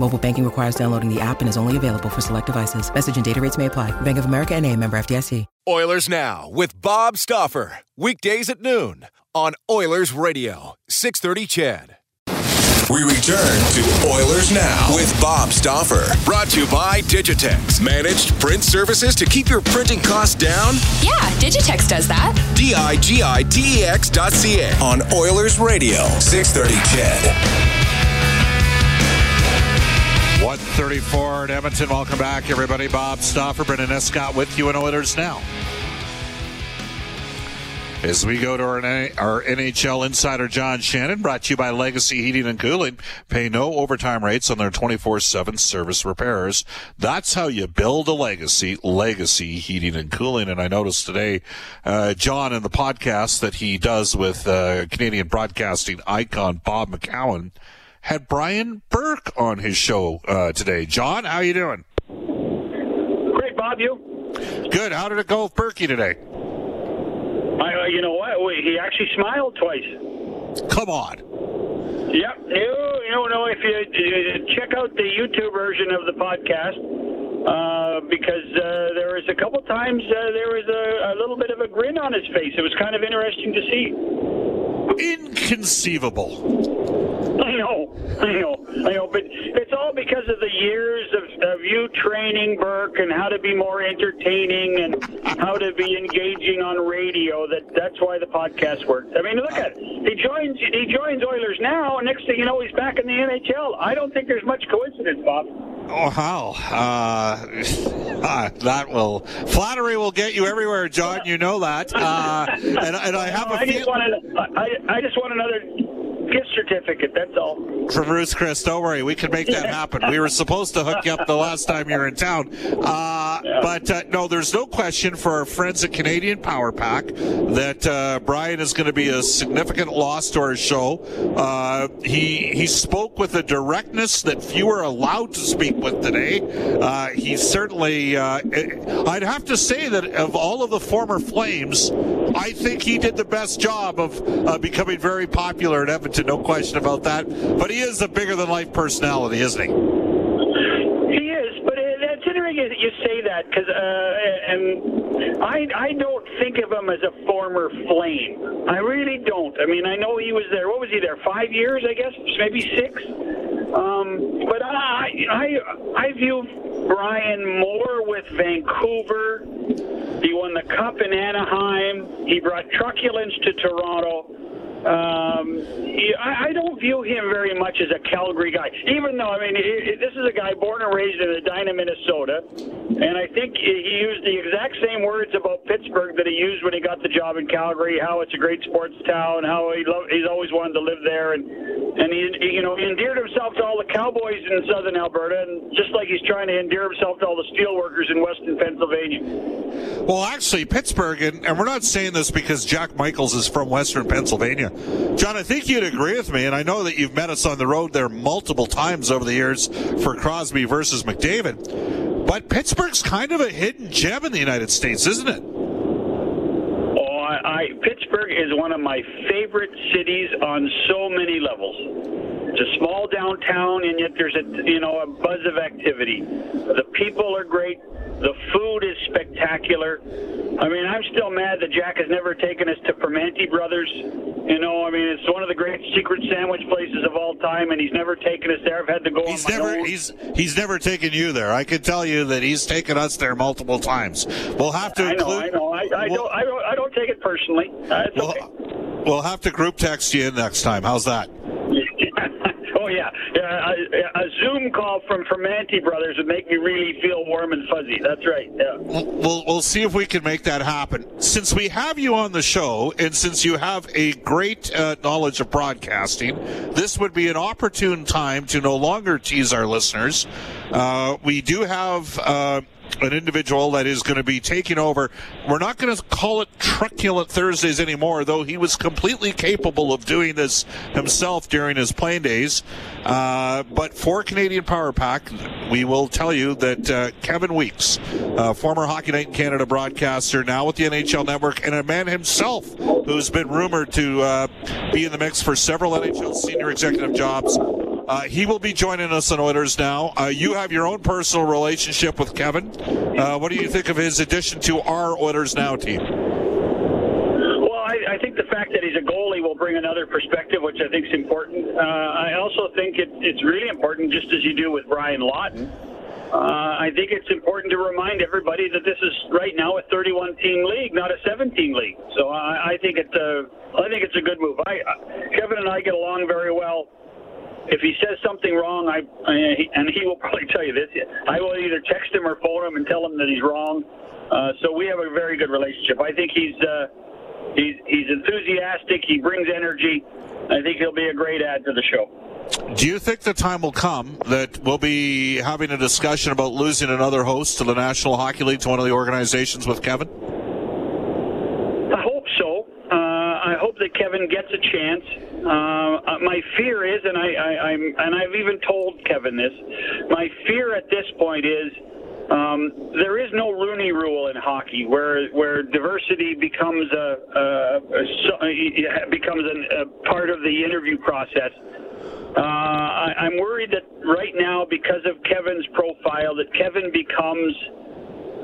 Mobile banking requires downloading the app and is only available for select devices. Message and data rates may apply. Bank of America and a member FDIC. Oilers Now with Bob Stauffer. Weekdays at noon on Oilers Radio, 630 CHED. We return to Oilers Now with Bob Stauffer. Brought to you by Digidex. Managed print services to keep your printing costs down? Yeah, Digidex does that. D I G I D E X dot C A on Oilers Radio, 630 CHED. 134 at Edmonton. Welcome back, everybody. Bob Stauffer, Brendan Escott with you in Oilers Now. As we go to our, our NHL insider, John Shannon, brought to you by Legacy Heating and Cooling. Pay no overtime rates on their 24-7 service repairs. That's how you build a legacy, Legacy Heating and Cooling. And I noticed today, uh, John, in the podcast that he does with uh, Canadian broadcasting icon Bob McCown, had Brian Burke on his show uh, today. John, how are you doing? Great, Bob. You? Good. How did it go with Berkey today? I, uh, you know what? He actually smiled twice. Come on. Yep. You, you know, if you, you check out the YouTube version of the podcast, uh, because uh, there was a couple times uh, there was a, a little bit of a grin on his face. It was kind of interesting to see. Inconceivable. I know, I know, I know, but it's all because of the years of, of you training Burke and how to be more entertaining and how to be engaging on radio. That that's why the podcast works. I mean, look at it. he joins he joins Oilers now, and next thing you know, he's back in the NHL. I don't think there's much coincidence, Bob. Oh, how? Uh, uh, that will flattery will get you everywhere, John. You know that. Uh, and, and I have a. I just, want I, I just want another gift certificate. That's all. From Bruce Chris, don't worry, we can make that happen. We were supposed to hook you up the last time you were in town, uh, yeah. but uh, no, there's no question for our friends at Canadian Power Pack that uh, Brian is going to be a significant loss to our show. Uh, he he spoke with a directness that few are allowed to speak with today. Uh, he certainly, uh, I'd have to say that of all of the former Flames, I think he did the best job of becoming very popular at Edmonton no question about that. But he is a bigger than life personality, isn't he? He is, but it's interesting that you say that because, uh, and I, I don't think of him as a former Flame. I really don't. I mean, I know he was there. What was he there? Five years, I guess, maybe six. Um, but I, I, I view Brian more with Vancouver. He won the Cup in Anaheim. He brought truculence to Toronto. Um, I, don't view him very much as a Calgary guy, even though I mean this is a guy born and raised in Edina, Minnesota, and I think he used the exact same words about Pittsburgh that he used when he got the job in Calgary. How it's a great sports town, how he lo- he's always wanted to live there, and and he, he you know he endeared himself to all the cowboys in southern Alberta, and just like he's trying to endear himself to all the steelworkers in western Pennsylvania. Well, actually, Pittsburgh, and, and we're not saying this because Jack Michaels is from western Pennsylvania. John, I think you'd agree with me, and I know that you've met us on the road there multiple times over the years for Crosby versus McDavid. But Pittsburgh's kind of a hidden gem in the United States, isn't it? Oh, I, I Pittsburgh is one of my favorite cities on so many levels. It's a small downtown, and yet there's a you know a buzz of activity. The people are great. The food is spectacular. I mean, I'm still mad that Jack has never taken us to Primanti Brothers. You know, I mean, it's one of the great secret sandwich places of all time, and he's never taken us there. I've had to go He's on my never own. he's he's never taken you there. I can tell you that he's taken us there multiple times. We'll have to I know, I know. I, I we'll, don't, I don't, I don't take it personally. Uh, it's we'll, okay. we'll have to group text you in next time. How's that? A, a Zoom call from Primanti Brothers would make me really feel warm and fuzzy. That's right. Yeah. We'll, we'll see if we can make that happen. Since we have you on the show, and since you have a great uh, knowledge of broadcasting, this would be an opportune time to no longer tease our listeners. Uh, we do have. Uh, an individual that is going to be taking over. We're not going to call it truculent Thursdays anymore, though he was completely capable of doing this himself during his playing days. Uh, but for Canadian Power Pack, we will tell you that uh, Kevin Weekes, uh, former Hockey Night in Canada broadcaster, now with the NHL Network, and a man himself who's been rumored to uh, be in the mix for several NHL senior executive jobs. Uh, he will be joining us on Oilers now. Uh, you have your own personal relationship with Kevin. Uh, what do you think of his addition to our Oilers Now team? Well, I, think the fact that he's a goalie will bring another perspective, which I think is important. Uh, I also think it, it's really important, just as you do with Brian Lawton. Uh, I think it's important to remind everybody that this is right now a 31 team league, not a 17 league. So I, I think it's a, I think it's a good move. I, Kevin and I get along very well. If he says something wrong, I, and he will probably tell you this, I will either text him or phone him and tell him that he's wrong. Uh, so we have a very good relationship. I think he's uh, he's he's enthusiastic. He brings energy. I think he'll be a great add to the show. Do you think the time will come that we'll be having a discussion about losing another host to the National Hockey League to one of the organizations with Kevin? I hope so. Uh, I hope that Kevin gets a chance. Uh, my fear is, and I, I, I'm, and I've even told Kevin this. My fear at this point is um, there is no Rooney Rule in hockey, where where diversity becomes a, a, a becomes an, a part of the interview process. Uh, I, I'm worried that right now, because of Kevin's profile, that Kevin becomes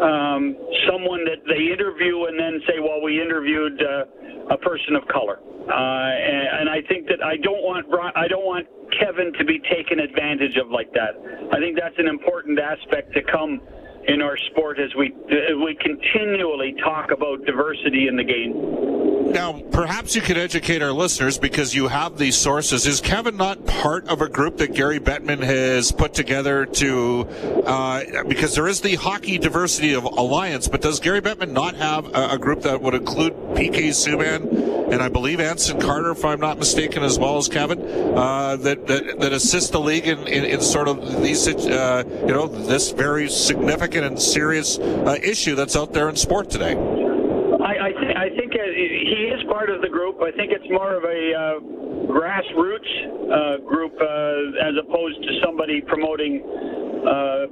um, someone that they interview and then say, "Well, we interviewed uh, a person of color," uh, and, and I think that I don't want I don't want Kevin to be taken advantage of like that. I think that's an important aspect to come in our sport as we as we continually talk about diversity in the game. Now, perhaps you could educate our listeners because you have these sources. Is Kevin not part of a group that Gary Bettman has put together to, uh, because there is the Hockey Diversity of Alliance, but does Gary Bettman not have a, a group that would include PK Subban and I believe Anson Carter, if I'm not mistaken, as well as Kevin, uh, that, that that assist the league in, in, in sort of these, uh, you know, this very significant and serious uh, issue that's out there in sport today? I, I, th- I think uh, he is part of the group. I think it's more of a uh, grassroots uh, group uh, as opposed to somebody promoting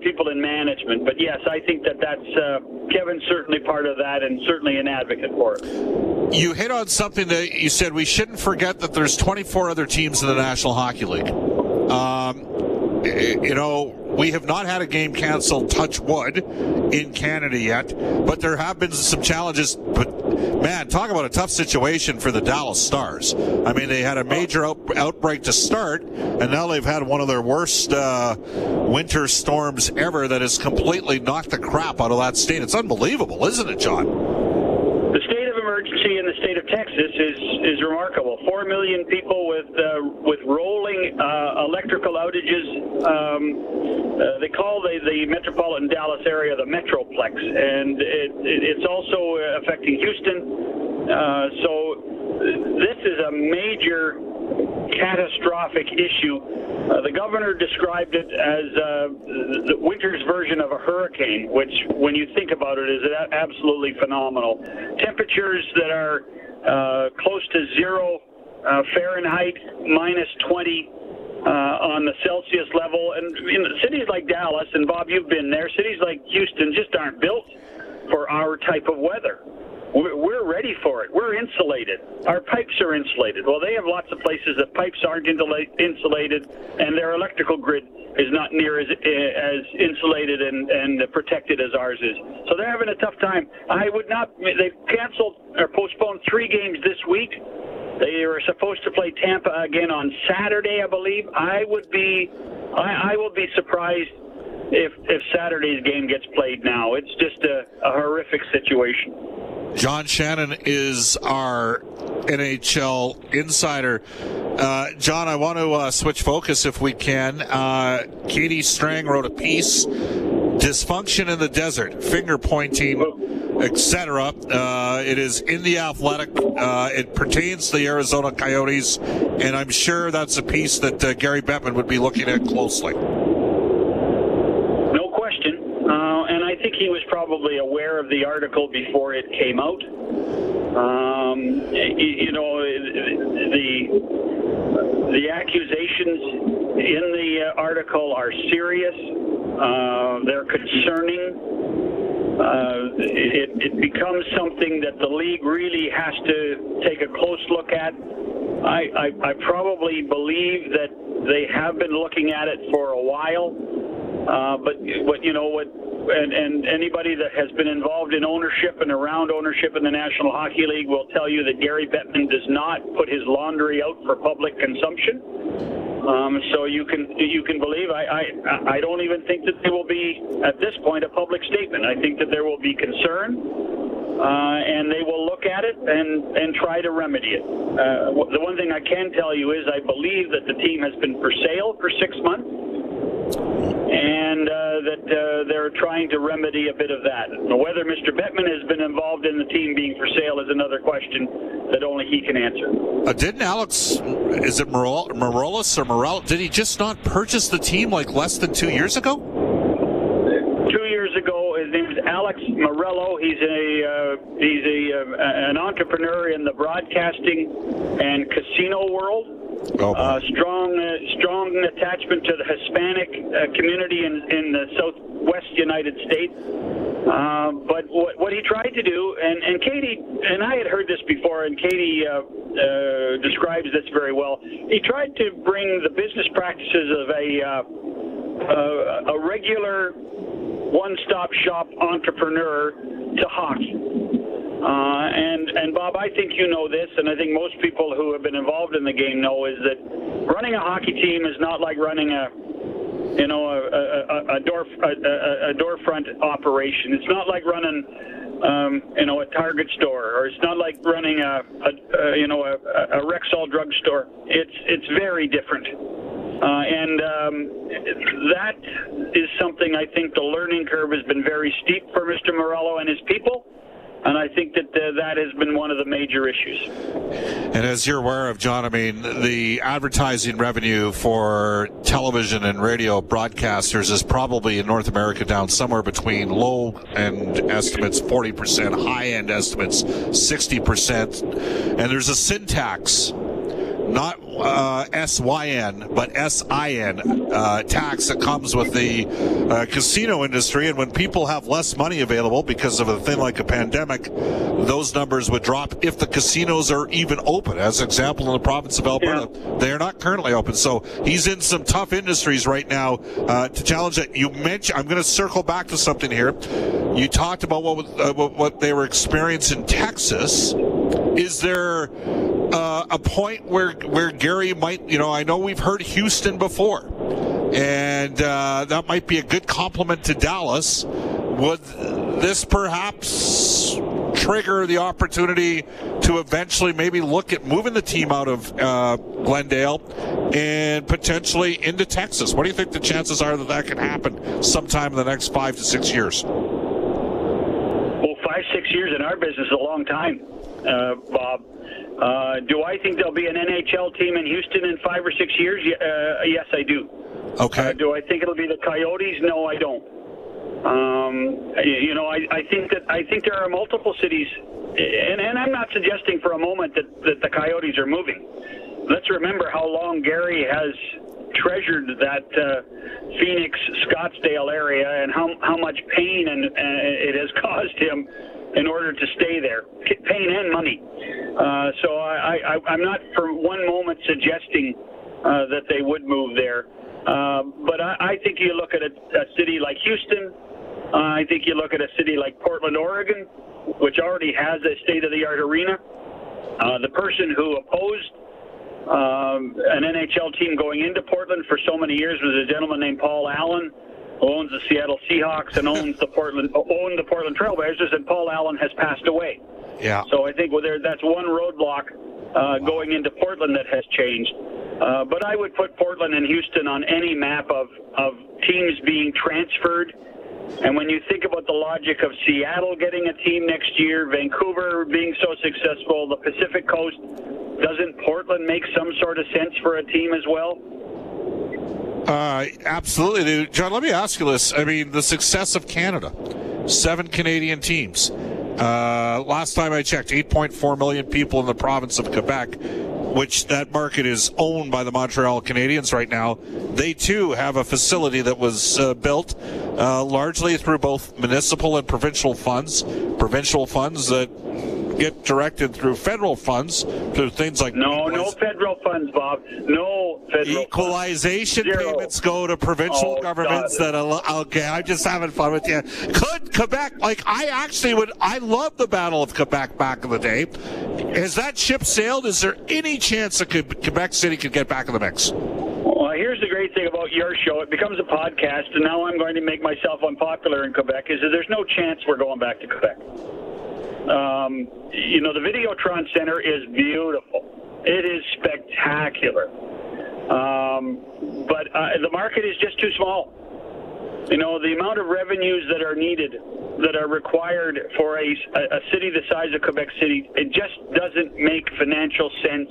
people in management. But yes, I think that that's Kevin's certainly part of that and certainly an advocate for it. You hit on something that you said we shouldn't forget that there's 24 other teams in the National Hockey League. Um, you know, we have not had a game canceled, touch wood, in Canada yet, but there have been some challenges. But man, talk about a tough situation for the Dallas Stars. I mean, they had a major out- outbreak to start, and now they've had one of their worst uh, winter storms ever that has completely knocked the crap out of that state. It's unbelievable, isn't it, John? The state of emergency in the state of Texas is is remarkable. Four million people with uh, with rolling uh, electrical outages. Um, uh, they call the, the metropolitan Dallas area the Metroplex, and it, it, it's also affecting Houston. Uh, so this is a major catastrophic issue. Uh, the governor described it as uh, the winter's version of a hurricane, which, when you think about it, is absolutely phenomenal. Temperatures that are uh, close to zero uh, Fahrenheit, minus 20 uh, on the Celsius level. And in cities like Dallas, and Bob, you've been there, cities like Houston just aren't built for our type of weather. we're ready for it. We're insulated. Our pipes are insulated. Well, they have lots of places that pipes aren't insulated, and their electrical grid is not near as as insulated and, and protected as ours is. So they're having a tough time. I would not. They've canceled or postponed three games this week. They were supposed to play Tampa again on Saturday, I believe. I would be, I, I will be surprised if if Saturday's game gets played now. It's just a, a horrific situation. John Shannon is our NHL insider. Uh, John, I want to uh, switch focus if we can. Uh, Katie Strang wrote a piece, "Dysfunction in the Desert: Finger Pointing." etc. Uh, it is in the athletic. Uh, it pertains to the Arizona Coyotes, and I'm sure that's a piece that uh, Gary Bettman would be looking at closely. No question. Uh, and I think he was probably aware of the article before it came out. Um, you know, the the accusations in the article are serious. Uh, they're concerning uh, it, it becomes something that the league really has to take a close look at. I, I, I probably believe that they have been looking at it for a while, uh, but what you know what and, and anybody that has been involved in ownership and around ownership in the National Hockey League will tell you that Gary Bettman does not put his laundry out for public consumption. Um, so you can you can believe I, I I don't even think that there will be at this point a public statement. I think that there will be concern, uh, and they will look at it and and try to remedy it. Uh, the one thing I can tell you is I believe that the team has been for sale for six months, and uh, uh, they're trying to remedy a bit of that. Whether Mr. Bettman has been involved in the team being for sale is another question that only he can answer. Uh, didn't Alex, is it Morales or Morel? Did he just not purchase the team like less than two years ago? Two years ago, his name is Alex Meruelo. He's a uh, he's a uh, an entrepreneur in the broadcasting and casino world. Oh, uh, strong, uh, strong attachment to the Hispanic uh, community in, in the Southwest United States. Uh, but what, what he tried to do, and, and Katie, and I had heard this before, and Katie uh, uh, describes this very well. He tried to bring the business practices of a uh, a regular one-stop shop entrepreneur to hockey. Uh, and and Bob, I think you know this, and I think most people who have been involved in the game know is that running a hockey team is not like running a you know, a, a, a door a, a door front operation. It's not like running, um, you know, a Target store, or it's not like running a, a, a you know a, a Rexall drugstore. It's it's very different, uh, and um, that is something I think the learning curve has been very steep for Mr. Meruelo and his people. And I think that uh, that has been one of the major issues. And as you're aware of, John, I mean, the advertising revenue for television and radio broadcasters is probably in North America down somewhere between low end estimates 40%, high end estimates 60%. And there's a syntax not uh, SYN, but SIN uh, tax that comes with the uh, casino industry. And when people have less money available because of a thing like a pandemic, those numbers would drop if the casinos are even open. As an example, in the province of Alberta, yeah. they are not currently open. So he's in some tough industries right now uh, to challenge it. You mentioned, I'm going to circle back to something here. You talked about what, uh, what they were experiencing in Texas. Is there uh, a point where where Gary might, you know, I know we've heard Houston before, and uh, that might be a good compliment to Dallas. Would this perhaps trigger the opportunity to eventually maybe look at moving the team out of uh, Glendale and potentially into Texas? What do you think the chances are that that can happen sometime in the next five to six years? Well, five, six years in our business is a long time, uh, Bob. Uh, do I think there'll be an NHL team in Houston in five or six years? Uh, yes, I do. Okay. Uh, do I think it'll be the Coyotes? No, I don't. Um, you know, I, I think that I think there are multiple cities, and, and I'm not suggesting for a moment that, that the Coyotes are moving. Let's remember how long Gary has treasured that uh, Phoenix Scottsdale area and how how much pain and uh, it has caused him in order to stay there, pain and money. Uh, so I, I, I'm not for one moment suggesting uh, that they would move there. Uh, but I, I think you look at a, a city like Houston. Uh, I think you look at a city like Portland, Oregon, which already has a state-of-the-art arena. Uh, the person who opposed um, an NHL team going into Portland for so many years was a gentleman named Paul Allen, owns the Seattle Seahawks and owns the Portland owned the Portland Trailblazers, and Paul Allen has passed away. Yeah. So I think well, there that's one roadblock uh, going into Portland that has changed. Uh, but I would put Portland and Houston on any map of, of teams being transferred. And when you think about the logic of Seattle getting a team next year, Vancouver being so successful, the Pacific Coast, doesn't Portland make some sort of sense for a team as well? Uh, absolutely. John, let me ask you this. I mean, the success of Canada, seven Canadian teams. Uh, last time I checked, 8.4 million people in the province of Quebec, which that market is owned by the Montreal Canadiens right now. They too have a facility that was uh, built uh, largely through both municipal and provincial funds. Provincial funds that get directed through federal funds through things like no, no federal funds, Bob. No federal equalization payments go to provincial oh, governments that are okay. I'm just having fun with you. Could Quebec like I actually would? I love the Battle of Quebec back in the day. Has that ship sailed? Is there any chance that Quebec City could get back in the mix? Well, here's the great thing about your show. It becomes a podcast, and now I'm going to make myself unpopular in Quebec. Is that there's no chance we're going back to Quebec. Um, you know, the Videotron Center is beautiful. It is spectacular. Um, but uh, the market is just too small. You know, the amount of revenues that are needed, that are required for a, a city the size of Quebec City, it just doesn't make financial sense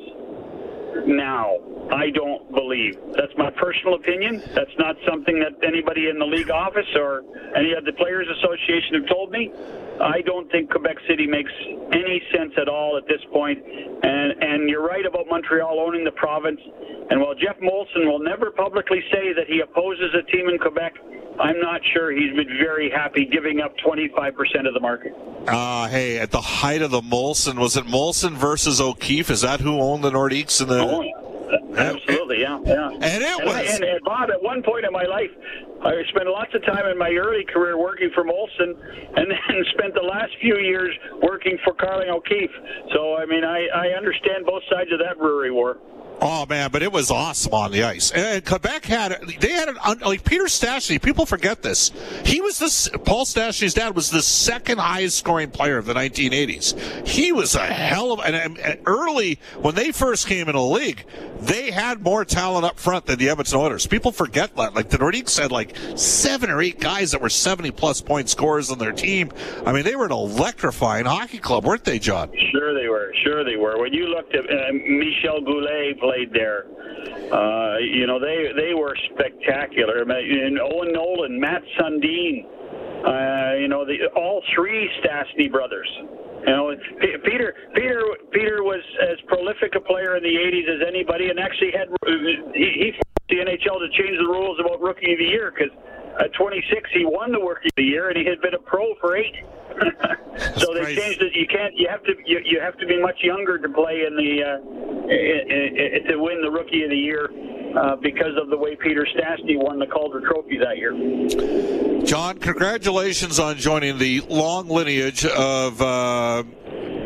now. I don't believe. That's my personal opinion. That's not something that anybody in the league office or any of the Players Association have told me. I don't think Quebec City makes any sense at all at this point. And and you're right about Montreal owning the province. And while Jeff Molson will never publicly say that he opposes a team in Quebec, I'm not sure he's been very happy giving up 25% of the market. Uh, hey, at the height of the Molson, was it Molson versus O'Keefe? Is that who owned the Nordiques in the? Oh. Absolutely, yeah, yeah. And it and was. I, and, and Bob, at one point in my life, I spent lots of time in my early career working for Molson, and then spent the last few years working for Carling O'Keefe. So, I mean, I, I understand both sides of that brewery war. Oh man, but it was awesome on the ice. And Quebec had they had an like Peter Stastny. People forget this. He was this Paul Stastny's dad was the second highest scoring player of the 1980s. He was a hell of and, and early when they first came in the league, they had more talent up front than the Edmonton Oilers. People forget that. Like the Nordiques had like seven or eight guys that were 70 plus point scorers on their team. I mean, they were an electrifying hockey club, weren't they, John? Sure they were. Sure they were. When you looked at uh, Michel Goulet played there. Uh, you know, they they were spectacular. And Owen Nolan, Matt Sundin, uh, you know, the all three Stastny brothers. You know, Peter Peter Peter was as prolific a player in the '80s as anybody, and actually had he, he forced the NHL to change the rules about Rookie of the Year because at 26 he won the Rookie of the Year, and he had been a pro for eight. so they crazy. changed it. You can't. You have to. You, you have to be much younger to play in the uh, i- i- to win the Rookie of the Year uh, because of the way Peter Stastny won the Calder Trophy that year. John, congratulations on joining the long lineage of uh,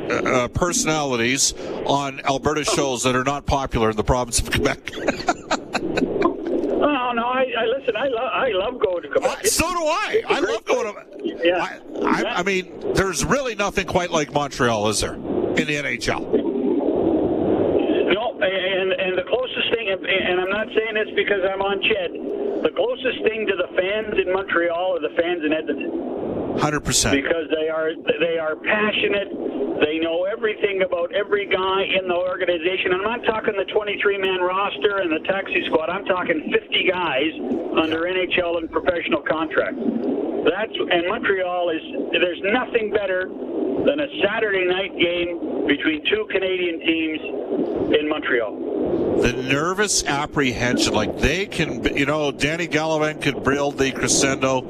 uh, personalities on Alberta shows that are not popular in the province of Quebec. I, listen. I love. I love going to Quebec. so do I. I love going to. Yeah. I, I, I mean, there's really nothing quite like Montreal, is there, in the NHL? No, and and the closest thing, and I'm not saying this because I'm on Ched. The closest thing to the fans in Montreal are the fans in Edmonton. Hundred percent. because they are they are passionate. They know everything about every guy in the organization. I'm not talking the 23 man roster and the taxi squad. I'm talking 50 guys under NHL and professional contracts. That's and Montreal is there's nothing better than a Saturday night game between two Canadian teams in Montreal. The nervous apprehension, like they can, you know, Danny Gallivan could build the crescendo.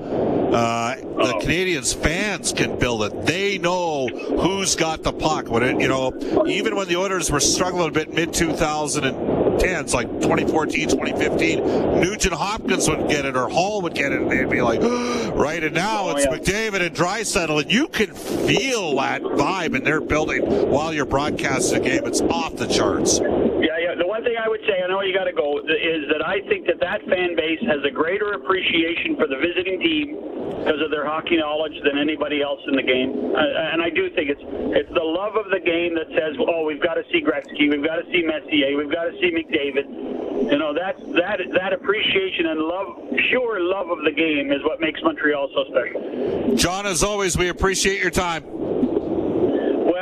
Uh, the oh. Canadiens fans can build it. They know who's got the puck. When it, you know, even when the Oilers were struggling a bit mid 2010s, like 2014, 2015, Nugent Hopkins would get it or Hall would get it, and they'd be like, right. And now it's oh, yeah. McDavid and Draisaitl, and you can feel that vibe in their building while you're broadcasting the game. It's off the charts. Yeah, yeah. The one thing I know you got to go, is that I think that that fan base has a greater appreciation for the visiting team because of their hockey knowledge than anybody else in the game. Uh, and I do think it's it's the love of the game that says, oh, we've got to see Gretzky, we've got to see Messier, we've got to see McDavid. You know that that that appreciation and love, pure love of the game, is what makes Montreal so special. John, as always, we appreciate your time.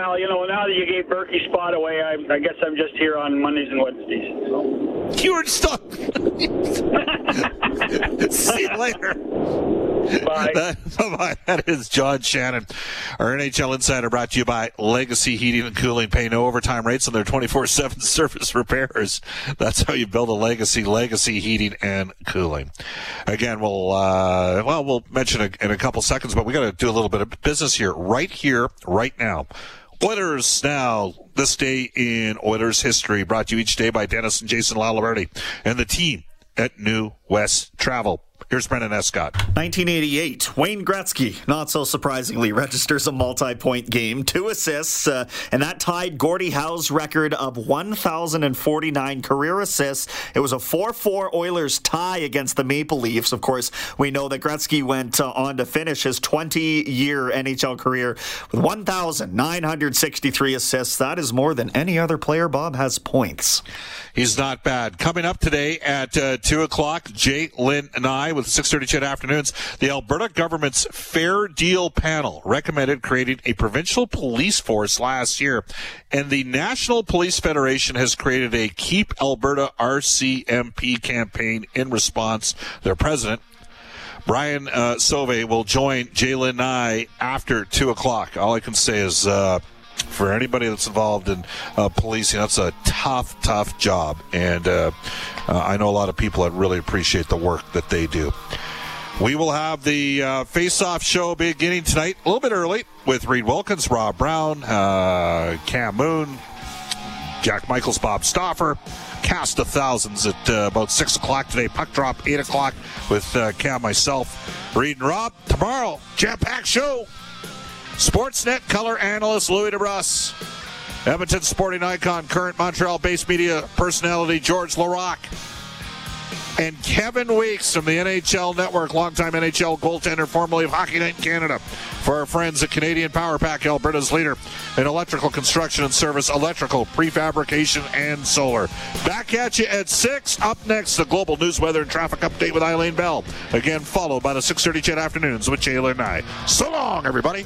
Well, you know, now that you gave Berkey spot away, I, I guess I'm just here on Mondays and Wednesdays. So. You were stuck. See you later. Bye. That, bye. That is John Shannon, our NHL insider, brought to you by Legacy Heating and Cooling. Pay no overtime rates on their 24/7 service repairs. That's how you build a legacy. Legacy Heating and Cooling. Again, we'll uh, well, we'll mention it in a couple seconds, but we got to do a little bit of business here, right here, right now. Oilers now, this day in Oilers history, brought to you each day by Dennis and Jason Laliberti and the team at New West Travel. Here's Brendan Escott. 1988, Wayne Gretzky, not so surprisingly, registers a multi-point game, two assists, uh, and that tied Gordie Howe's record of 1,049 career assists. It was a 4-4 Oilers tie against the Maple Leafs. Of course, we know that Gretzky went uh, on to finish his 20-year NHL career with 1,963 assists. That is more than any other player. Bob has points. He's not bad. Coming up today at uh, 2 o'clock, Jay Lynn and I with 6.30 CHED Afternoons, the Alberta government's Fair Deal panel recommended creating a provincial police force last year. And the National Police Federation has created a Keep Alberta RCMP campaign in response. Their president, Brian uh, Sauvé, will join J'lyn Nye after 2 o'clock. All I can say is... Uh, for anybody that's involved in uh, policing, that's a tough, tough job. And uh, uh, I know a lot of people that really appreciate the work that they do. We will have the uh, face-off show beginning tonight, a little bit early, with Reid Wilkins, Rob Brown, uh, Cam Moon, Jack Michaels, Bob Stauffer. Cast of thousands at uh, about six o'clock today. Puck drop eight o'clock with Cam, myself, Reid, and Rob. Tomorrow, jam-packed show. Sportsnet color analyst Louie DeBrusk. Edmonton sporting icon, current Montreal based media personality Georges Laraque. And Kevin Weekes from the NHL Network, longtime NHL goaltender, formerly of Hockey Night in Canada. For our friends at Canadian Power Pack, Alberta's leader in electrical construction and service, electrical, prefabrication, and solar. Back at you at 6. Up next, the global news, weather, and traffic update with Eileen Bell. Again, followed by the 6.30 CHED Afternoons with J'lyn and I. So long, everybody.